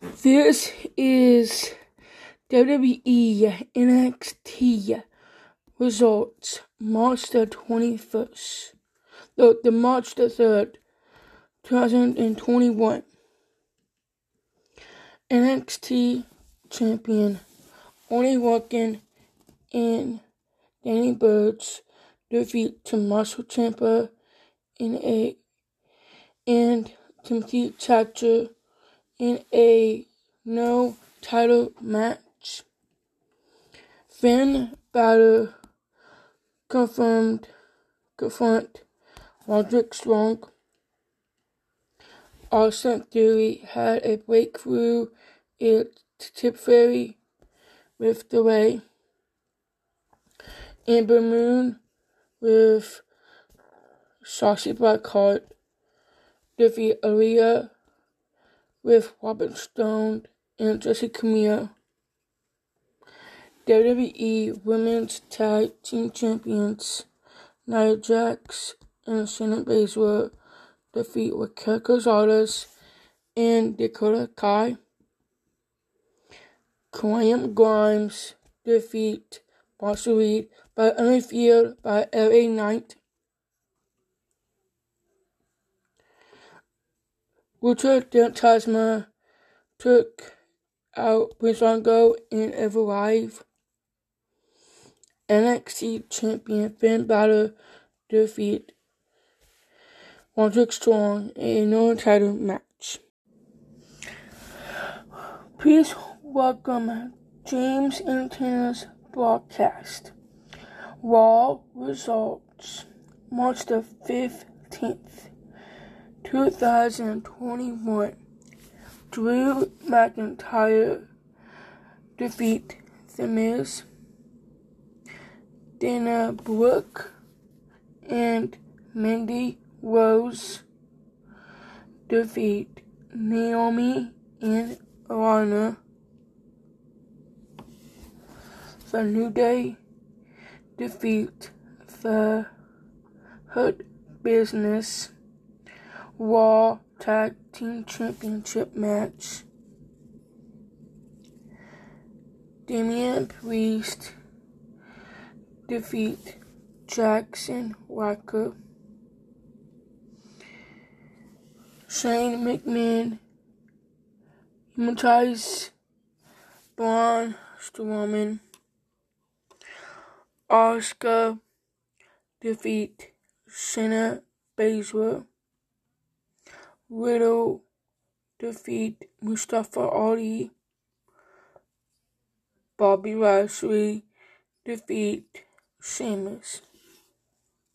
This is WWE NXT results March the 21st, the, the March the 3rd, 2021. NXT champion Oney Lorcan and Danny Burch defeat Tommaso Ciampa in a and Timothy Thatcher in a no title match. Finn Balor confirmed confront Roderick Strong. Austin Theory had a breakthrough at Tip Fairy with the way. Ember Moon with Shotzi Blackheart defeat Aliyah with Robert Stone and Jessi Kamea. WWE Women's Tag Team Champions Nia Jax and Shayna Baszler defeat Raquel Gonzalez and Dakota Kai. Cameron Grimes defeat Bronson Reed by undefeated by LA Knight. Lucha Tasma took out Breezango in Ever NXT champion Finn Balor defeat Roderick Strong in a no title match. Please welcome James Entertainer's broadcast. Raw results March the 15th. 2021 Drew McIntyre defeat The Miz, Dana Brooke, and Mandy Rose defeat Naomi and Lana. The New Day defeat the Hurt Business. Raw Tag Team Championship match. Damian Priest defeat Jackson Walker. Shane McMahon hypnotize Braun Strowman. Asuka defeat Shayna Baszler. Riddle defeat Mustafa Ali. Bobby Lashley defeat Sheamus.